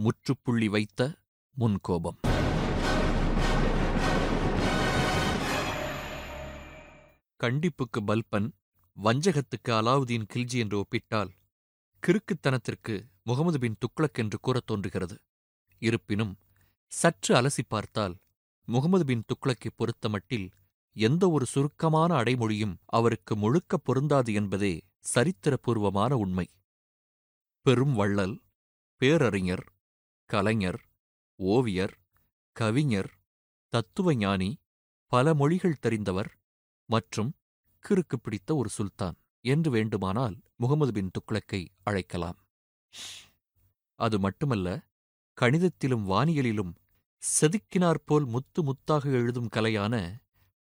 முற்றுப்புள்ளி வைத்த முன்கோபம். கண்டிப்புக்கு பல்பன் வஞ்சகத்துக்கு அலாவுதீன் கில்ஜி என்று ஒப்பிட்டால் கிறுக்குத்தனத்திற்கு முகமது பின் துக்ளக் என்று கூறத் தோன்றுகிறது. இருப்பினும் சற்று அலசி பார்த்தால் முகமது பின் துக்ளக்கை பொறுத்தமட்டில் எந்த ஒரு சுருக்கமான அடைமொழியும் அவருக்கு முழுக்க பொருந்தாது என்பதே சரித்திரபூர்வமான உண்மை. பெரும் வள்ளல் பேரறிஞர் கலைஞர் ஓவியர் கவிஞர் தத்துவஞானி பல மொழிகள் தெரிந்தவர் மற்றும் கிறுக்கு பிடித்த ஒரு சுல்தான். என்று வேண்டுமானால் முகமது பின் துக்ளக்கை அழைக்கலாம். அது மட்டுமல்ல கணிதத்திலும் வானியலிலும் செதுக்கினாற்போல் முத்து முத்தாக எழுதும் கலையான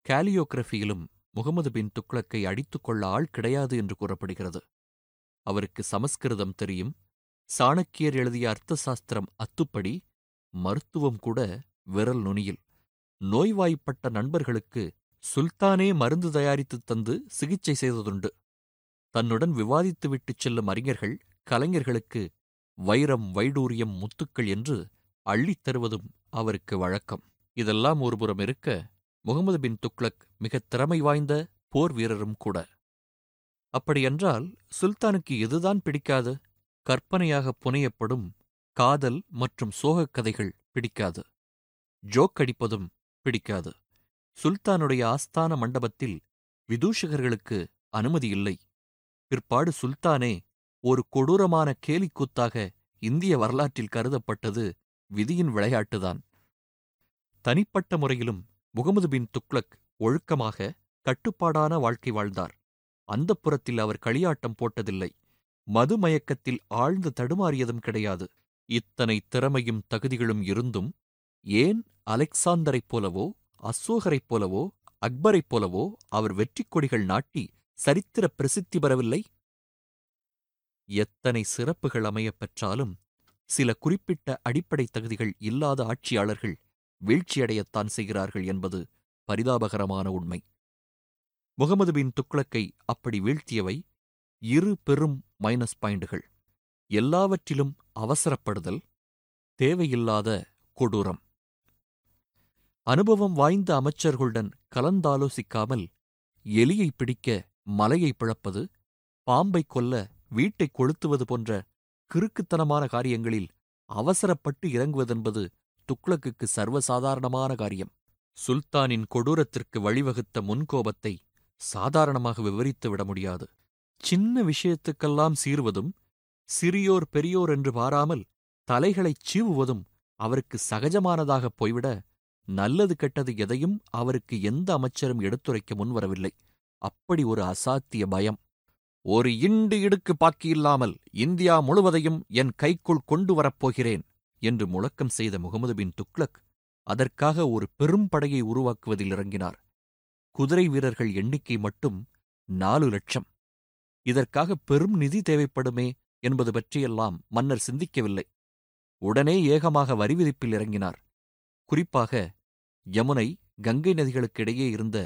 காலியோகிராஃபியிலும் முகமது பின் துக்ளக்கை அடித்துக்கொள்ள ஆள் கிடையாது என்று கூறப்படுகிறது. அவருக்கு சமஸ்கிருதம் தெரியும் சாணக்கியர் எழுதிய அர்த்த சாஸ்திரம் அத்துப்படி மருத்துவம் கூட விரல் நுனியில். நோய்வாய்ப்பட்ட நண்பர்களுக்கு சுல்தானே மருந்து தயாரித்துத் தந்து சிகிச்சை செய்ததுண்டு. தன்னுடன் விவாதித்து விட்டுச் செல்லும் அறிஞர்கள் கலைஞர்களுக்கு வைரம் வைடூரியம் முத்துக்கள் என்று அள்ளித் தருவதும் அவருக்கு வழக்கம். இதெல்லாம் ஒருபுறம் இருக்க முகமது பின் துக்ளக் மிகத் திறமை வாய்ந்த போர் வீரரும் கூட. அப்படியென்றால் சுல்தானுக்கு எதுதான் பிடிக்காது? கற்பனையாக புனையப்படும் காதல் மற்றும் சோகக் கதைகள் பிடிக்காது. ஜோக் அடிப்பதும் பிடிக்காது. சுல்தானுடைய ஆஸ்தான மண்டபத்தில் விதூஷகர்களுக்கு அனுமதி இல்லை. பிற்பாடு சுல்தானே ஒரு கொடூரமான கேலிக்கூத்தாக இந்திய வரலாற்றில் கருதப்பட்டது விதியின் விளையாட்டுதான். தனிப்பட்ட முறையிலும் முகமது பின் துக்ளக் ஒழுக்கமாக கட்டுப்பாடான வாழ்க்கை வாழ்ந்தார். அந்தப்புறத்தில் அவர் களியாட்டம் போட்டதில்லை. மதுமயக்கத்தில் ஆழ்ந்து தடுமாறியதும் கிடையாது. இத்தனை திறமையும் தகுதிகளும் இருந்தும் ஏன் அலெக்சாந்தரைப் போலவோ அசோகரைப் போலவோ அக்பரைப் போலவோ அவர் வெற்றிக் கொடிகள் நாட்டி சரித்திர பிரசித்தி பெறவில்லை? எத்தனை சிறப்புகள் அமையப் பெற்றாலும் சில குறிப்பிட்ட அடிப்படை தகுதிகள் இல்லாத ஆட்சியாளர்கள் வீழ்ச்சியடையத்தான் செய்கிறார்கள் என்பது பரிதாபகரமான உண்மை. முகமது பின் துக்ளக்கை அப்படி வீழ்த்தியவை இரு பெரும் மைனஸ் பாயிண்டுகள். எல்லாவற்றிலும் அவசரப்படுதல் தேவையில்லாத கொடூரம். அனுபவம் வாய்ந்த அமைச்சர்களுடன் கலந்தாலோசிக்காமல் எலியை பிடிக்க மலையை பிளப்பது பாம்பை கொல்ல வீட்டை கொளுத்துவது போன்ற கிறுக்குத்தனமான காரியங்களில் அவசரப்பட்டு இறங்குவதென்பது துக்ளக்குக்கு சர்வசாதாரணமான காரியம். சுல்தானின் கொடூரத்திற்கு வழிவகுத்த முன்கோபத்தை சாதாரணமாக விவரித்து விட முடியாது. சின்ன விஷயத்துக்கெல்லாம் சீர்வதும் சிறியோர் பெரியோர் என்று பாராமல் தலைகளைச் சீவுவதும் அவருக்கு சகஜமானதாகப் போய்விட நல்லது கெட்டது எதையும் அவருக்கு எந்த அமைச்சரும் எடுத்துரைக்க முன்வரவில்லை. அப்படி ஒரு அசாத்திய பயம். ஒரு இண்டு இடுக்கு பாக்கியில்லாமல் இந்தியா முழுவதையும் என் கைக்குள் கொண்டு வரப்போகிறேன் என்று முழக்கம் செய்த முகமது பின் துக்ளக் அதற்காக ஒரு பெரும் படையை உருவாக்குவதில் இறங்கினார். குதிரை வீரர்கள் எண்ணிக்கை மட்டும் நாலு லட்சம். இதற்காக பெரும் நிதி தேவைப்படுமே என்பது பற்றியெல்லாம் மன்னர் சிந்திக்கவில்லை. உடனே ஏகமாக வரி விதிப்பில் இறங்கினார். குறிப்பாக யமுனை கங்கை நதிகளுக்கிடையே இருந்த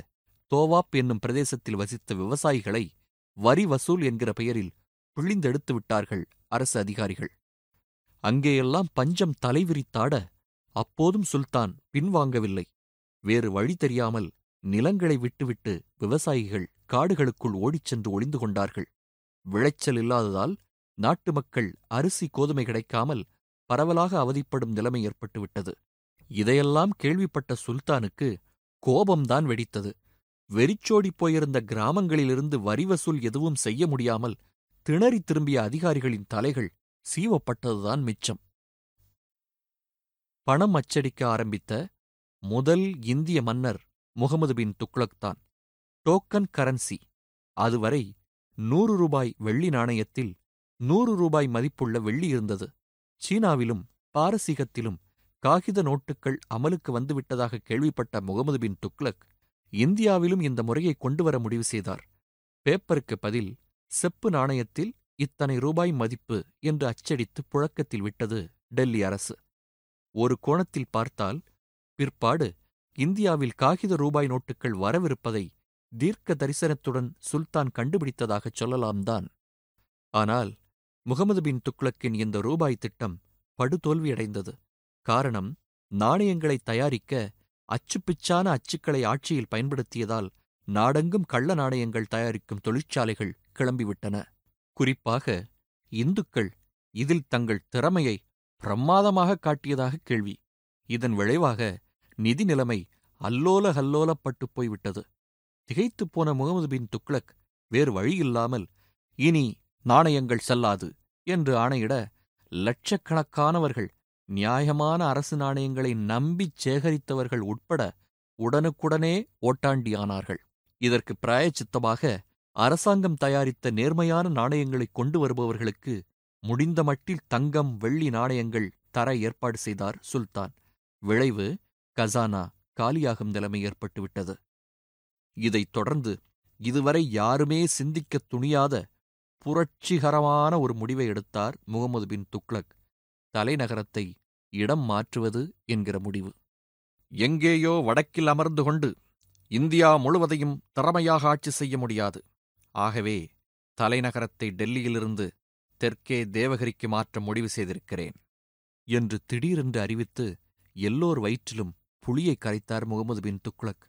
தோவாப் என்னும் பிரதேசத்தில் வசித்த விவசாயிகளை வரி வசூல் என்கிற பெயரில் பிழிந்தெடுத்து விட்டார்கள் அரசு அதிகாரிகள். அங்கேயெல்லாம் பஞ்சம் தலைவிரித்தாட அப்போதும் சுல்தான் பின்வாங்கவில்லை. வேறு வழி தெரியாமல் நிலங்களை விட்டுவிட்டு விவசாயிகள் காடுகளுக்குள் ஓடிச் சென்று ஒளிந்து கொண்டார்கள். விளைச்சல் இல்லாததால் நாட்டு மக்கள் அரிசி கோதுமை கிடைக்காமல் பரவலாக அவதிப்படும் நிலைமை ஏற்பட்டுவிட்டது. இதையெல்லாம் கேள்விப்பட்ட சுல்தானுக்கு கோபம்தான் வெடித்தது. வெறிச்சோடிப் போயிருந்த கிராமங்களிலிருந்து வரி வசூல் எதுவும் செய்ய முடியாமல் திணறி திரும்பிய அதிகாரிகளின் தலைகள் சீவப்பட்டதுதான் மிச்சம். பணம் அச்சடிக்க ஆரம்பித்த முதல் இந்திய மன்னர் முகமது பின் துக்ளக் தான். Token currency. அதுவரை நூறு ரூபாய் வெள்ளி நாணயத்தில் நூறு ரூபாய் மதிப்புள்ள வெள்ளி இருந்தது. சீனாவிலும் பாரசீகத்திலும் காகித நோட்டுகள் அமலுக்கு வந்துவிட்டதாக கேள்விப்பட்ட முகமது பின் துக்ளக் இந்தியாவிலும் இந்த முறையை கொண்டுவர முடிவு செய்தார். பேப்பருக்கு பதில் செப்பு நாணயத்தில் இத்தனை ரூபாய் மதிப்பு என்று அச்சடித்து புழக்கத்தில் விட்டது டெல்லி அரசு. ஒரு கோணத்தில் பார்த்தால் பிற்பாடு இந்தியாவில் காகித ரூபாய் நோட்டுகள் வரவிருப்பதை தீர்க்க தரிசனத்துடன் சுல்தான் கண்டுபிடித்ததாகச் சொல்லலாம்தான். ஆனால் முகமது பின் துக்ளக்கின் இந்த ரூபாய் திட்டம் படுதோல்வியடைந்தது. காரணம் நாணயங்களை தயாரிக்க அச்சுப்பிச்சான அச்சுக்களை ஆட்சியில் பயன்படுத்தியதால் நாடெங்கும் கள்ள நாணயங்கள் தயாரிக்கும் தொழிற்சாலைகள் கிளம்பிவிட்டன. குறிப்பாக இந்துக்கள் இதில் தங்கள் திறமையை பிரமாதமாக காட்டியதாக கேள்வி. இதன் விளைவாக நிதி நிலைமை அல்லோல கல்லோலப்பட்டுப் போய்விட்டது. திகைத்துப் போன முகமது பின் துக்ளக் வேறு வழியில்லாமல் இனி நாணயங்கள் செல்லாது என்று ஆணையிட லட்சக்கணக்கானவர்கள் நியாயமான அரசு நாணயங்களை நம்பிச் சேகரித்தவர்கள் உட்பட உடனுக்குடனே ஓட்டாண்டியானார்கள். இதற்கு பிராயச்சித்தமாக அரசாங்கம் தயாரித்த நேர்மையான நாணயங்களை கொண்டு வருபவர்களுக்கு முடிந்த மட்டில் தங்கம் வெள்ளி நாணயங்கள் தர ஏற்பாடு செய்தார் சுல்தான். விளைவு கசானா காலியாகும் நிலைமை ஏற்பட்டுவிட்டது. இதைத் தொடர்ந்து இதுவரை யாருமே சிந்திக்கத் துணியாத புரட்சிகரமான ஒரு முடிவை எடுத்தார் முகமது பின் துக்ளக். தலைநகரத்தை இடம் மாற்றுவது என்கிற முடிவு. எங்கேயோ வடக்கில் அமர்ந்து கொண்டு இந்தியா முழுவதையும் திறமையாக ஆட்சி செய்ய முடியாது. ஆகவே தலைநகரத்தை டெல்லியிலிருந்து தெற்கே தேவகிரிக்கு மாற்ற முடிவு செய்திருக்கிறேன் என்று திடீரென்று அறிவித்து எல்லோர் வயிற்றிலும் புளியை கரைத்தார் முகமது பின் துக்ளக்.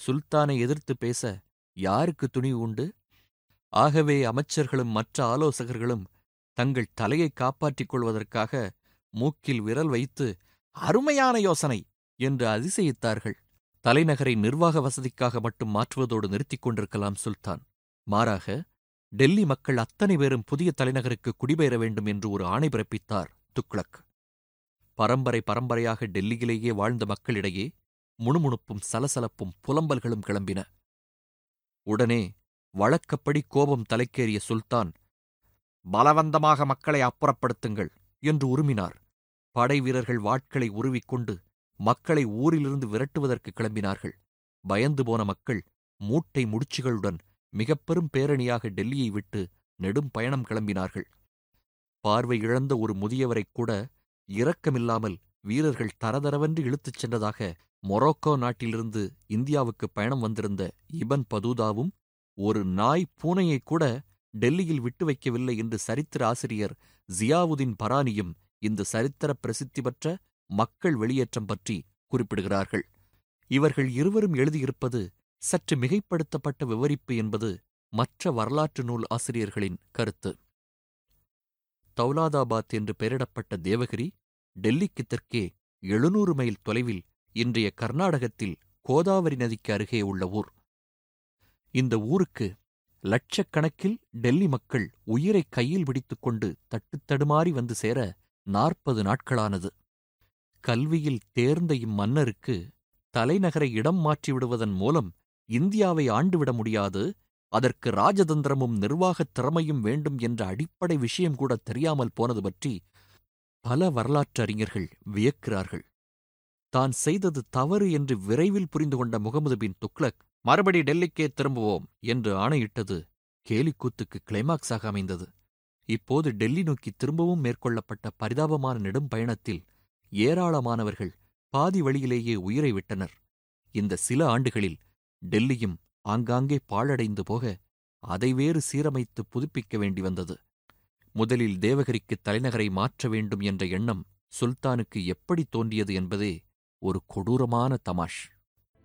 சுல்தானை எதிர்த்து பேச யாருக்கு துணிவு உண்டு? ஆகவே அமைச்சர்களும் மற்ற ஆலோசகர்களும் தங்கள் தலையை காப்பாற்றிக் கொள்வதற்காக மூக்கில் விரல் வைத்து அருமையான யோசனை என்று அதிசயித்தார்கள். தலைநகரை நிர்வாக வசதிக்காக மட்டும் மாற்றுவதோடு நிறுத்திக் கொண்டிருக்கலாம் சுல்தான். மாறாக டெல்லி மக்கள் அத்தனை பேரும் புதிய தலைநகருக்கு குடிபெயர வேண்டும் என்று ஒரு ஆணை பிறப்பித்தார் துக்ளக். பரம்பரை பரம்பரையாக டெல்லியிலேயே வாழ்ந்த மக்களிடையே முணுமுணுப்பும் சலசலப்பும் புலம்பல்களும் கிளம்பின. உடனே வழக்கப்படி கோபம் தலைக்கேறிய சுல்தான் பலவந்தமாக மக்களை அப்புறப்படுத்துங்கள் என்று உருமினார். படை வீரர்கள் வாட்களை உருவிக்கொண்டு மக்களை ஊரிலிருந்து விரட்டுவதற்கு கிளம்பினார்கள். பயந்து போன மக்கள் மூட்டை முடிச்சுகளுடன் மிகப் பெரும் பேரணியாக டெல்லியை விட்டு நெடும் பயணம் கிளம்பினார்கள். பார்வை இழந்த ஒரு முதியவரைக் கூட இரக்கமில்லாமல் வீரர்கள் தரதரவென்று இழுத்துச் சென்றதாக மொரோக்கோ நாட்டிலிருந்து இந்தியாவுக்கு பயணம் வந்திருந்த இபன் பதூதாவும் ஒரு நாய் பூனையைக் கூட டெல்லியில் விட்டு வைக்கவில்லை என்று சரித்திர ஆசிரியர் ஜியாவுதீன் பரானியும் இந்த சரித்திர பிரசித்தி பெற்ற மக்கள் வெளியேற்றம் பற்றி குறிப்பிடுகிறார்கள். இவர்கள் இருவரும் எழுதியிருப்பது சற்று மிகைப்படுத்தப்பட்ட விவரிப்பு என்பது மற்ற வரலாற்று நூல் ஆசிரியர்களின் கருத்து. தௌலாதாபாத் என்று பெயரிடப்பட்ட தேவகிரி டெல்லிக்கு தெற்கே எழுநூறு மைல் தொலைவில் இன்றைய கர்நாடகத்தில் கோதாவரி நதிக்கு அருகே உள்ள ஊர். இந்த ஊருக்கு லட்சக்கணக்கில் டெல்லி மக்கள் உயிரை கையில் பிடித்துக்கொண்டு தட்டுத்தடுமாறி வந்து சேர நாற்பது நாட்களானது. கல்வியில் தேர்ந்த இம்மன்னருக்கு தலைநகரை இடம் மாற்றிவிடுவதன் மூலம் இந்தியாவை ஆண்டுவிட முடியாது அதற்கு ராஜதந்திரமும் நிர்வாகத் திறமையும் வேண்டும் என்ற அடிப்படை விஷயம் கூட தெரியாமல் போனது பற்றி பல வரலாற்றறிஞர்கள் வியக்கிறார்கள். தான் செய்தது தவறு என்று விரைவில் புரிந்து கொண்ட முகமது பின் துக்ளக் மறுபடி டெல்லிக்கே திரும்புவோம் என்று ஆணையிட்டது கேலிக்கூத்துக்கு கிளைமாக்ஸாக அமைந்தது. இப்போது டெல்லி நோக்கி திரும்பவும் மேற்கொள்ளப்பட்ட பரிதாபமான நெடும் பயணத்தில் ஏராளமானவர்கள் பாதி வழியிலேயே உயிரை விட்டனர். இந்த சில ஆண்டுகளில் டெல்லியும் ஆங்காங்கே பாழடைந்து போக அதை வேறு சீரமைத்து புதுப்பிக்க வேண்டி வந்தது. முதலில் தேவகிரிக்கு தலைநகரை மாற்ற வேண்டும் என்ற எண்ணம் சுல்தானுக்கு எப்படி தோன்றியது என்பதே ஒரு கொடூரமான தமாஷ்.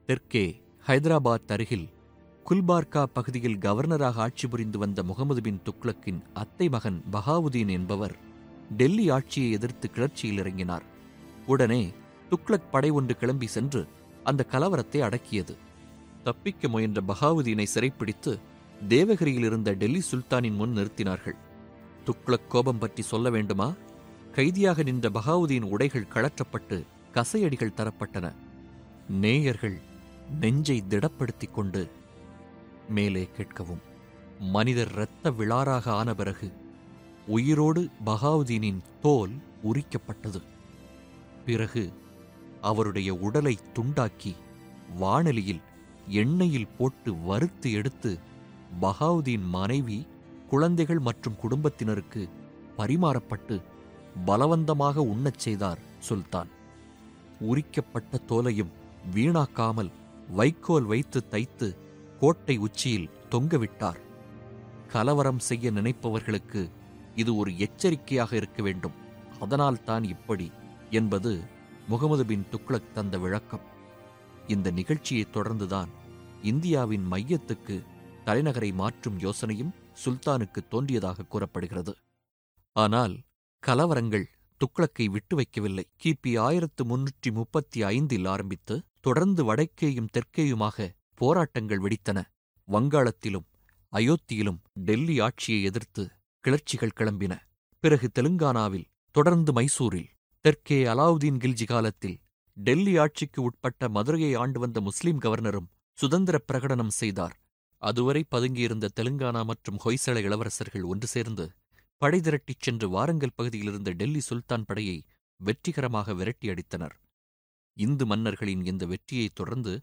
தெற்கே ஹைதராபாத் அருகில் குல்பார்கா பகுதியில் கவர்னராக ஆட்சி புரிந்து வந்த முகமது பின் துக்ளக்கின் அத்தை மகன் பஹாவுதீன் என்பவர் டெல்லி ஆட்சியை எதிர்த்து கிளர்ச்சியில் இறங்கினார். உடனே துக்ளக் படை ஒன்று கிளம்பி சென்று அந்த கலவரத்தை அடக்கியது. தப்பிக்க முயன்ற பஹாவுதீனை சிறைப்பிடித்து தேவகிரியில் இருந்த டெல்லி சுல்தானின் முன் நிறுத்தினார்கள். துக்ளக் கோபம் பற்றி சொல்ல வேண்டுமா? கைதியாக நின்ற பஹாவுதீன் உடைகள் கழற்றப்பட்டு கசையடிகள் தரப்பட்டன. நேயர்கள் நெஞ்சை திடப்படுத்திக் கொண்டு மேலே கேட்கவும் மனிதர் இரத்த விழாராக ஆன பிறகு உயிரோடு பஹாவுதீனின் தோல் உரிக்கப்பட்டது. பிறகு அவருடைய உடலை துண்டாக்கி வானலியில் எண்ணெயில் போட்டு வறுத்து எடுத்து பஹாவுதீன் மனைவி குழந்தைகள் மற்றும் குடும்பத்தினருக்கு பரிமாறப்பட்டு பலவந்தமாக உண்ணச் செய்தார் சுல்தான். உரிக்கப்பட்ட தோலையும் வீணாக்காமல் வைக்கோல் வைத்து தைத்து கோட்டை உச்சியில் தொங்கவிட்டார் கலவரம் செய்ய நினைப்பவர்களுக்கு இது ஒரு எச்சரிக்கையாக இருக்க வேண்டும். அதனால்தான் இப்படி என்பது முகமது பின் துக்ளக் தந்த விளக்கம். இந்த நிகழ்ச்சியைத் தொடர்ந்துதான் இந்தியாவின் மையத்துக்கு தலைநகரை மாற்றும் யோசனையும் சுல்தானுக்கு தோன்றியதாக கூறப்படுகிறது. ஆனால் கலவரங்கள் துக்ளக்கை விட்டு வைக்கவில்லை. கிபி ஆயிரத்து முன்னூற்றி முப்பத்தி ஐந்தில் ஆரம்பித்து தொடர்ந்து வடக்கேயும் தெற்கேயுமாக போராட்டங்கள் வெடித்தன. வங்காளத்திலும் அயோத்தியிலும் டெல்லி ஆட்சியை எதிர்த்து கிளர்ச்சிகள் கிளம்பின. பிறகு தெலுங்கானாவில் தொடர்ந்து மைசூரில் தெற்கே அலாவுதீன் கில்ஜி காலத்தில் டெல்லி ஆட்சிக்கு உட்பட்ட மதுரையை ஆண்டு வந்த முஸ்லிம் கவர்னரும் சுதந்திர பிரகடனம் செய்தார். அதுவரை பதுங்கியிருந்த தெலுங்கானா மற்றும் ஹொய்சள இளவரசர்கள் ஒன்று சேர்ந்து படை திரட்டிச் சென்று வாரங்கல் பகுதியிலிருந்த டெல்லி சுல்தான் படையை வெற்றிகரமாக விரட்டி அடித்தனர். இந்து மன்னர்களின் இந்த வெற்றியைத் தொடர்ந்து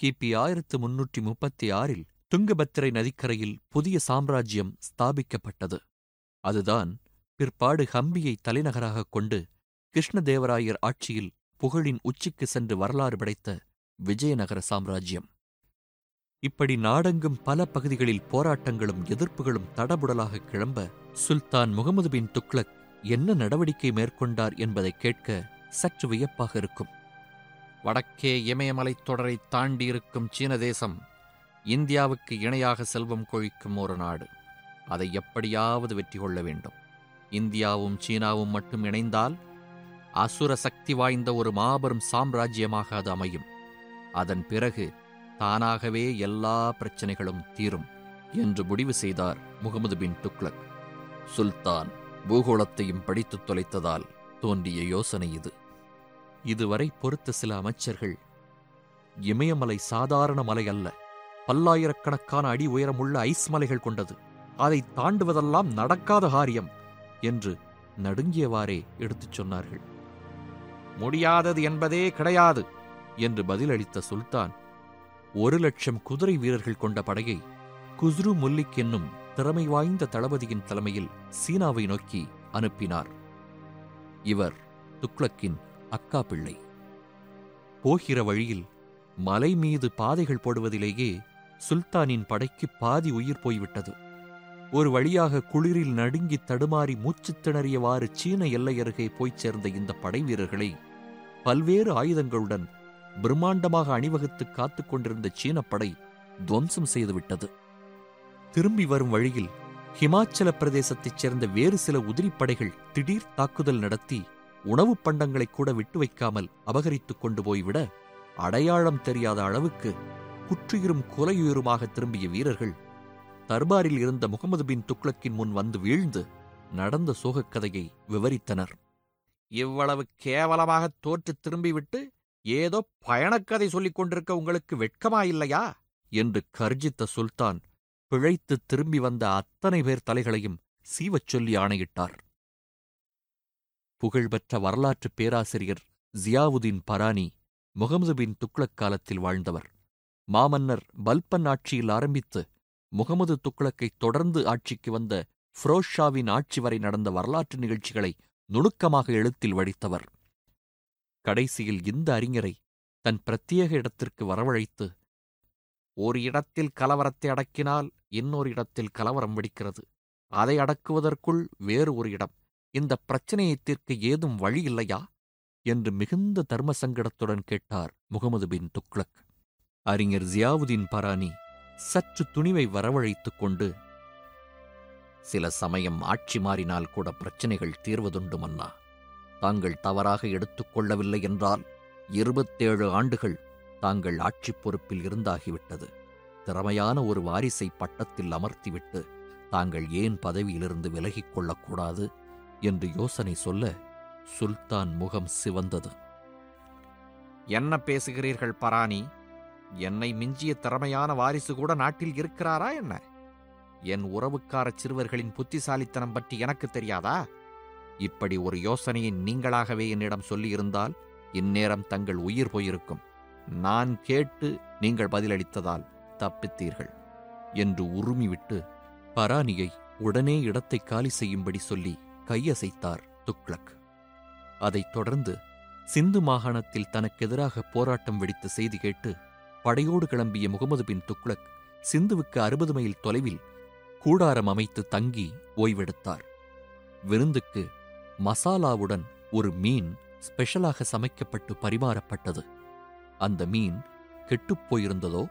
கிபி ஆயிரத்து முன்னூற்றி முப்பத்தி ஆறில் துங்கபத்திரை நதிக்கரையில் புதிய சாம்ராஜ்யம் ஸ்தாபிக்கப்பட்டது. அதுதான் பிற்பாடு ஹம்பியை தலைநகராகக் கொண்டு கிருஷ்ணதேவராயர் ஆட்சியில் புகழின் உச்சிக்கு சென்று வரலாறு படைத்த விஜயநகர சாம்ராஜ்யம். இப்படி நாடெங்கும் பல பகுதிகளில் போராட்டங்களும் எதிர்ப்புகளும் தடபுடலாக கிளம்ப சுல்தான் முகமது பின் துக்ளக் என்ன நடவடிக்கை மேற்கொண்டார் என்பதை கேட்க சற்று வியப்பாக இருக்கும். வடக்கே இமயமலைத் தொடரை தாண்டியிருக்கும் சீன தேசம் இந்தியாவுக்கு இணையாக செல்வம் கொழிக்கும் ஒரு நாடு. அதை எப்படியாவது வெற்றி கொள்ள வேண்டும். இந்தியாவும் சீனாவும் மட்டும் இணைந்தால் அசுர சக்தி வாய்ந்த ஒரு மாபெரும் சாம்ராஜ்யமாக அது அமையும். அதன் பிறகு தானாகவே எல்லா பிரச்சனைகளும் தீரும் என்று முடிவு செய்தார் முகமது பின் துக்ளக். சுல்தான் பூகோளத்தையும் படித்துத் தொலைத்ததால் தோன்றிய யோசனை இது. இதுவரை பொறுத்த சில அமைச்சர்கள் இமயமலை சாதாரண மலை அல்ல பல்லாயிரக்கணக்கான அடி உயரமுள்ள ஐஸ் மலைகள் கொண்டது அதை தாண்டுவதெல்லாம் நடக்காத காரியம் என்று நடுங்கியவாறே எடுத்துச் சொன்னார்கள். முடியாதது என்பதே கிடையாது என்று பதிலளித்த சுல்தான் ஒரு லட்சம் குதிரை வீரர்கள் கொண்ட படையை குஸ்ரு முல்லிக் என்னும் திறமை வாய்ந்த தளபதியின் தலைமையில் சீனாவை நோக்கி அனுப்பினார். இவர் துக்ளக்கின் அக்கா பிள்ளை. போகிற வழியில் மலை மீது பாதைகள் போடுவதிலேயே சுல்தானின் படைக்கு பாதி உயிர் போய்விட்டது. ஒரு வழியாக குளிரில் நடுங்கி தடுமாறி மூச்சு திணறியவாறு சீன எல்லை அருகே போய்ச் சேர்ந்த இந்த படை வீரர்களை பல்வேறு ஆயுதங்களுடன் பிரம்மாண்டமாக அணிவகுத்து காத்துக் கொண்டிருந்த சீனப் படை துவம்சம் செய்துவிட்டது திரும்பி வரும் வழியில் ஹிமாச்சல பிரதேசத்தைச் சேர்ந்த வேறு சில உதிரிப்படைகள் திடீர் தாக்குதல் நடத்தி உணவுப் பண்டங்களை கூட விட்டு வைக்காமல் அபகரித்துக் கொண்டு போய்விட அடையாளம் தெரியாத அளவுக்கு குற்றுயிரும் கொலையுயிருமாக திரும்பிய வீரர்கள் தர்பாரில் இருந்த முகமது பின் துக்ளக்கின் முன் வந்து வீழ்ந்து நடந்த சோகக் கதையை விவரித்தனர். இவ்வளவு கேவலமாக தோற்று திரும்பிவிட்டு ஏதோ பயணக்கதை சொல்லிக் கொண்டிருக்க உங்களுக்கு வெட்கமாயில்லையா என்று கர்ஜித்த சுல்தான் பிழைத்து திரும்பி வந்த அத்தனை பேர் தலைகளையும் சீவச் சொல்லி ஆணையிட்டார். புகழ்பெற்ற வரலாற்றுப் பேராசிரியர் ஜியாவுதீன் பரானி முகமது பின் துக்ளக் காலத்தில் வாழ்ந்தவர். மாமன்னர் பல்பன் ஆட்சியில் ஆரம்பித்து முகமது துக்ளக்கை தொடர்ந்து ஆட்சிக்கு வந்த ஃபிரோஷாவின் ஆட்சி வரை நடந்த வரலாற்று நிகழ்ச்சிகளை நுணுக்கமாக எழுத்தில் வடித்தவர். கடைசியில் இந்த அறிஞரை தன் பிரத்யேக இடத்திற்கு வரவழைத்து ஒரு இடத்தில் கலவரத்தை அடக்கினால் இன்னொரு இடத்தில் கலவரம் வெடிக்கிறது. அதை அடக்குவதற்குள் வேறு ஒரு இடம். இந்த பிரச்சனையை தீர்க்க ஏதும் வழி இல்லையா? என்று மிகுந்த தர்ம சங்கடத்துடன் கேட்டார் முகமது பின் துக்ளக். அறிஞர் ஜியாவுதீன் பரானி சற்று துணிவை வரவழைத்துக் கொண்டு சில சமயம் ஆட்சி மாறினால் கூட பிரச்சனைகள் தீர்வதுண்டு மன்னா. தாங்கள் தவறாக எடுத்துக்கொள்ளவில்லை என்றால் இருபத்தேழு ஆண்டுகள் தாங்கள் ஆட்சிப் பொறுப்பில் இருந்தாகிவிட்டது. திறமையான ஒரு வாரிசை பட்டத்தில் அமர்த்திவிட்டு தாங்கள் ஏன் பதவியிலிருந்து விலகிக் கொள்ளக்கூடாது என்று யோசனை சொல்ல சுல்தான் முகம் சிவந்தது. என்ன பேசுகிறீர்கள் பராணி? என்னை மிஞ்சிய திறமையான வாரிசு கூட நாட்டில் இருக்கிறாரா என்ன? என் உறவுக்கார சிறுவர்களின் புத்திசாலித்தனம் பற்றி எனக்கு தெரியாதா? இப்படி ஒரு யோசனையை நீங்களாகவே என்னிடம் சொல்லியிருந்தால் இந்நேரம் தங்கள் உயிர் போயிருக்கும். நான் கேட்டு நீங்கள் பதிலளித்ததால் தப்பித்தீர்கள் என்று உருமிவிட்டு பராணியை உடனே இடத்தை காலி செய்யும்படி சொல்லி கையசைத்தார் துக்ளக். அதைத் தொடர்ந்து சிந்து மாகாணத்தில் தனக்கெதிராக போராட்டம் வெடித்த செய்தி கேட்டு படையோடு கிளம்பிய முகமது பின் துக்ளக் சிந்துவுக்கு அறுபது மைல் தொலைவில் கூடாரம் அமைத்து தங்கி ஓய்வெடுத்தார். விருந்துக்கு மசாலாவுடன் ஒரு மீன் ஸ்பெஷலாக சமைக்கப்பட்டு பரிமாறப்பட்டது. அந்த மீன் கெட்டுப் போயிருந்ததோ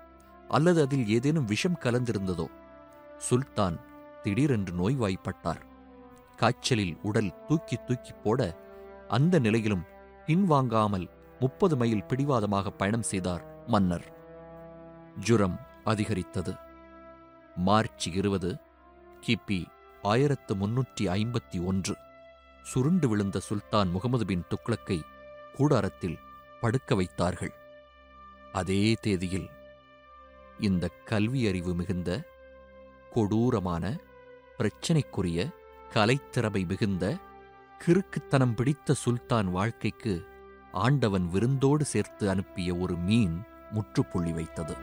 அல்லது அதில் ஏதேனும் விஷம் கலந்திருந்ததோ சுல்தான் திடீரென்று நோய்வாய்ப்பட்டார். காய்ச்சலில் உடல் தூக்கி தூக்கி போட அந்த நிலையிலும் பின்வாங்காமல் முப்பது மைல் பிடிவாதமாக பயணம் செய்தார் மன்னர். ஜுரம் அதிகரித்தது. மார்ச் இருபது கிபி ஆயிரத்து முன்னூற்றி ஐம்பத்தி ஒன்று. சுருண்டு விழுந்த சுல்தான் முகமது பின் துக்ளக்கை கூடாரத்தில் படுக்க வைத்தார்கள். அதே தேதியில் இந்த கல்வியறிவு மிகுந்த கொடூரமான பிரச்சினைக்குரிய கலைத்திறமை மிகுந்த கிறுக்குத்தனம் பிடித்த சுல்தான் வாழ்க்கைக்கு ஆண்டவன் விருந்தோடு சேர்த்து அனுப்பிய ஒரு மீன் முற்றுப்புள்ளி வைத்தது.